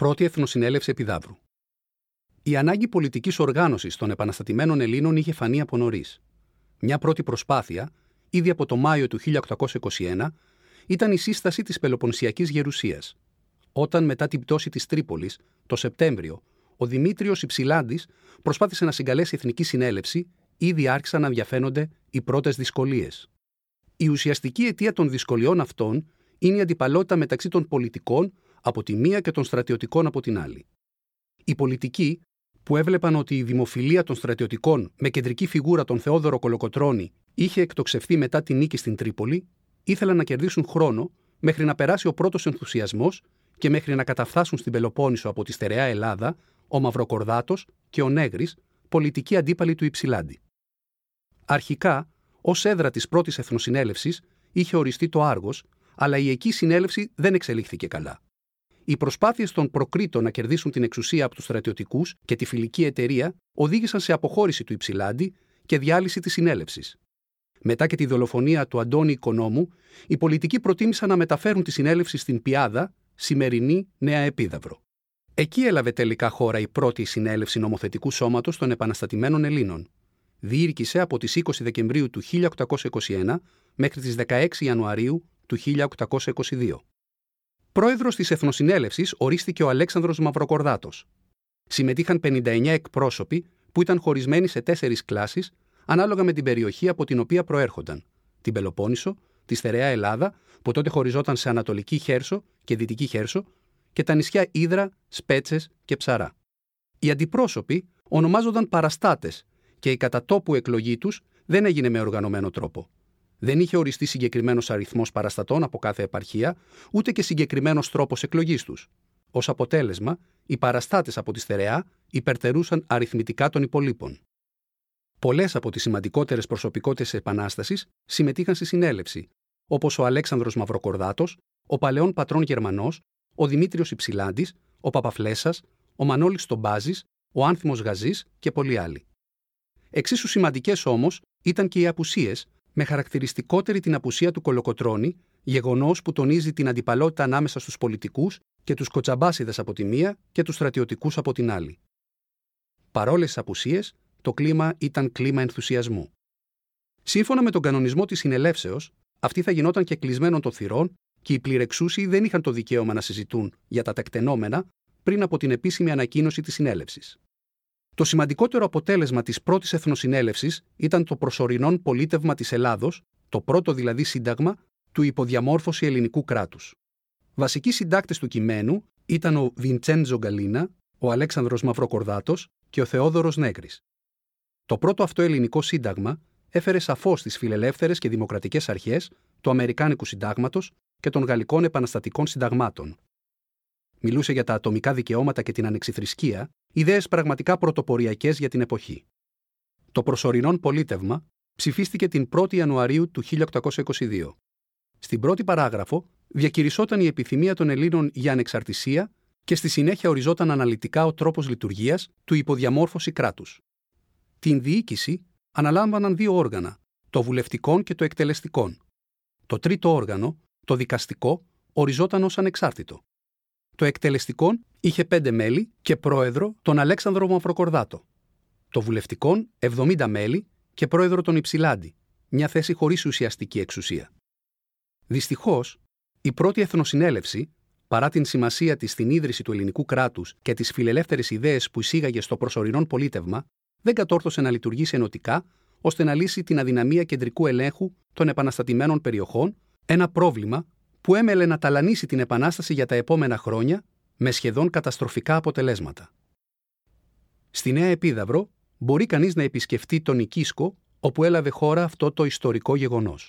Πρώτη Εθνοσυνέλευση Επιδαύρου. Η ανάγκη πολιτικής οργάνωσης των επαναστατημένων Ελλήνων είχε φανεί από νωρίς. Μια πρώτη προσπάθεια, ήδη από το Μάιο του 1821, ήταν η σύσταση της Πελοποννησιακής Γερουσίας. Όταν μετά την πτώση της Τρίπολης, το Σεπτέμβριο, ο Δημήτριος Υψηλάντης προσπάθησε να συγκαλέσει εθνική συνέλευση, ήδη άρχισαν να διαφαίνονται οι πρώτες δυσκολίες. Η ουσιαστική αιτία των δυσκολιών αυτών είναι η αντιπαλότητα μεταξύ των πολιτικών από τη μία και των στρατιωτικών από την άλλη. Οι πολιτικοί, που έβλεπαν ότι η δημοφιλία των στρατιωτικών με κεντρική φιγούρα τον Θεόδωρο Κολοκοτρώνη είχε εκτοξευθεί μετά τη νίκη στην Τρίπολη, ήθελαν να κερδίσουν χρόνο μέχρι να περάσει ο πρώτος ενθουσιασμός και μέχρι να καταφθάσουν στην Πελοπόννησο από τη στερεά Ελλάδα ο Μαυροκορδάτος και ο Νέγρης, πολιτικοί αντίπαλοι του Υψηλάντη. Αρχικά, ως έδρα της πρώτης Εθνοσυνέλευσης, είχε οριστεί το Άργος, αλλά η εκεί συνέλευση δεν εξελίχθηκε καλά. Οι προσπάθειες των προκρήτων να κερδίσουν την εξουσία από τους στρατιωτικούς και τη φιλική εταιρεία οδήγησαν σε αποχώρηση του Υψηλάντη και διάλυση της συνέλευσης. Μετά και τη δολοφονία του Αντώνη Οικονόμου, οι πολιτικοί προτίμησαν να μεταφέρουν τη συνέλευση στην Πιάδα, σημερινή Νέα Επίδαυρο. Εκεί έλαβε τελικά χώρα η πρώτη συνέλευση νομοθετικού σώματος των επαναστατημένων Ελλήνων. Διήρκησε από τις 20 Δεκεμβρίου του 1821 μέχρι τις 16 Ιανουαρίου του 1822. Πρόεδρος της Εθνοσυνέλευσης ορίστηκε ο Αλέξανδρος Μαυροκορδάτος. Συμμετείχαν 59 εκπρόσωποι που ήταν χωρισμένοι σε τέσσερις κλάσεις ανάλογα με την περιοχή από την οποία προέρχονταν. Την Πελοπόννησο, τη Στερεά Ελλάδα, που τότε χωριζόταν σε Ανατολική Χέρσο και Δυτική Χέρσο, και τα νησιά Ήδρα, Σπέτσες και Ψαρά. Οι αντιπρόσωποι ονομάζονταν παραστάτες και η κατατόπου εκλογή τους δεν έγινε με οργανωμένο τρόπο. Δεν είχε οριστεί συγκεκριμένος αριθμός παραστατών από κάθε επαρχία, ούτε και συγκεκριμένος τρόπος εκλογής τους. Ω αποτέλεσμα, οι παραστάτες από τη στερεά υπερτερούσαν αριθμητικά των υπολείπων. Πολλές από τις σημαντικότερες προσωπικότητες τη Επανάστασης συμμετείχαν στη συνέλευση, όπως ο Αλέξανδρος Μαυροκορδάτος, ο παλαιόν πατρόν Γερμανός, ο Δημήτριος Υψηλάντης, ο Παπαφλέσσα, ο Μανώλης Τομπάζη, ο Άνθιμος Γαζής και πολλοί άλλοι. Εξίσου σημαντικές όμως ήταν και οι απουσίες με χαρακτηριστικότερη την απουσία του Κολοκοτρώνη, γεγονός που τονίζει την αντιπαλότητα ανάμεσα στους πολιτικούς και τους κοτσαμπάσιδες από τη μία και τους στρατιωτικούς από την άλλη. Παρόλες τις απουσίες, το κλίμα ήταν κλίμα ενθουσιασμού. Σύμφωνα με τον κανονισμό της συνελεύσεως, αυτή θα γινόταν και κλεισμένων των θυρών και οι πληρεξούσιοι δεν είχαν το δικαίωμα να συζητούν για τα τεκτενόμενα πριν από την επίσημη ανακοίνωση της συνέλευσης. Το σημαντικότερο αποτέλεσμα της πρώτης Εθνοσυνέλευσης ήταν το προσωρινόν πολίτευμα της Ελλάδος, το πρώτο δηλαδή σύνταγμα του υποδιαμόρφωση ελληνικού κράτους. Βασικοί συντάκτες του κειμένου ήταν ο Βιντσέντζο Γκαλίνα, ο Αλέξανδρος Μαυροκορδάτος και ο Θεόδωρος Νέγκρης. Το πρώτο αυτό ελληνικό σύνταγμα έφερε σαφώς τις φιλελεύθερες και δημοκρατικές αρχές του Αμερικάνικου Συντάγματος και των Γαλλικών Επαναστατικών Συνταγμάτων. Μιλούσε για τα ατομικά δικαιώματα και την ανεξιθρησκεία, ιδέες πραγματικά πρωτοποριακές για την εποχή. Το προσωρινόν πολίτευμα ψηφίστηκε την 1η Ιανουαρίου του 1822. Στην πρώτη παράγραφο διακηρυσσόταν η επιθυμία των Ελλήνων για ανεξαρτησία και στη συνέχεια οριζόταν αναλυτικά ο τρόπος λειτουργίας του υποδιαμόρφωση κράτους. Την διοίκηση αναλάμβαναν δύο όργανα, το βουλευτικό και το εκτελεστικό. Το τρίτο όργανο, το δικαστικό, οριζόταν ως ανεξάρτητο. Το εκτελεστικό είχε πέντε μέλη και πρόεδρο τον Αλέξανδρο Μαυροκορδάτο. Το βουλευτικό 70 μέλη και πρόεδρο τον Υψηλάντη, μια θέση χωρίς ουσιαστική εξουσία. Δυστυχώς, η πρώτη Εθνοσυνέλευση, παρά την σημασία της στην ίδρυση του ελληνικού κράτους και τις φιλελεύθερες ιδέες που εισήγαγε στο προσωρινό πολίτευμα, δεν κατόρθωσε να λειτουργήσει ενωτικά ώστε να λύσει την αδυναμία κεντρικού ελέγχου των επαναστατημένων περιοχών, ένα πρόβλημα που έμελε να ταλανίσει την Επανάσταση για τα επόμενα χρόνια με σχεδόν καταστροφικά αποτελέσματα. Στη Νέα Επίδαυρο μπορεί κανείς να επισκεφτεί τον Οικίσκο όπου έλαβε χώρα αυτό το ιστορικό γεγονός.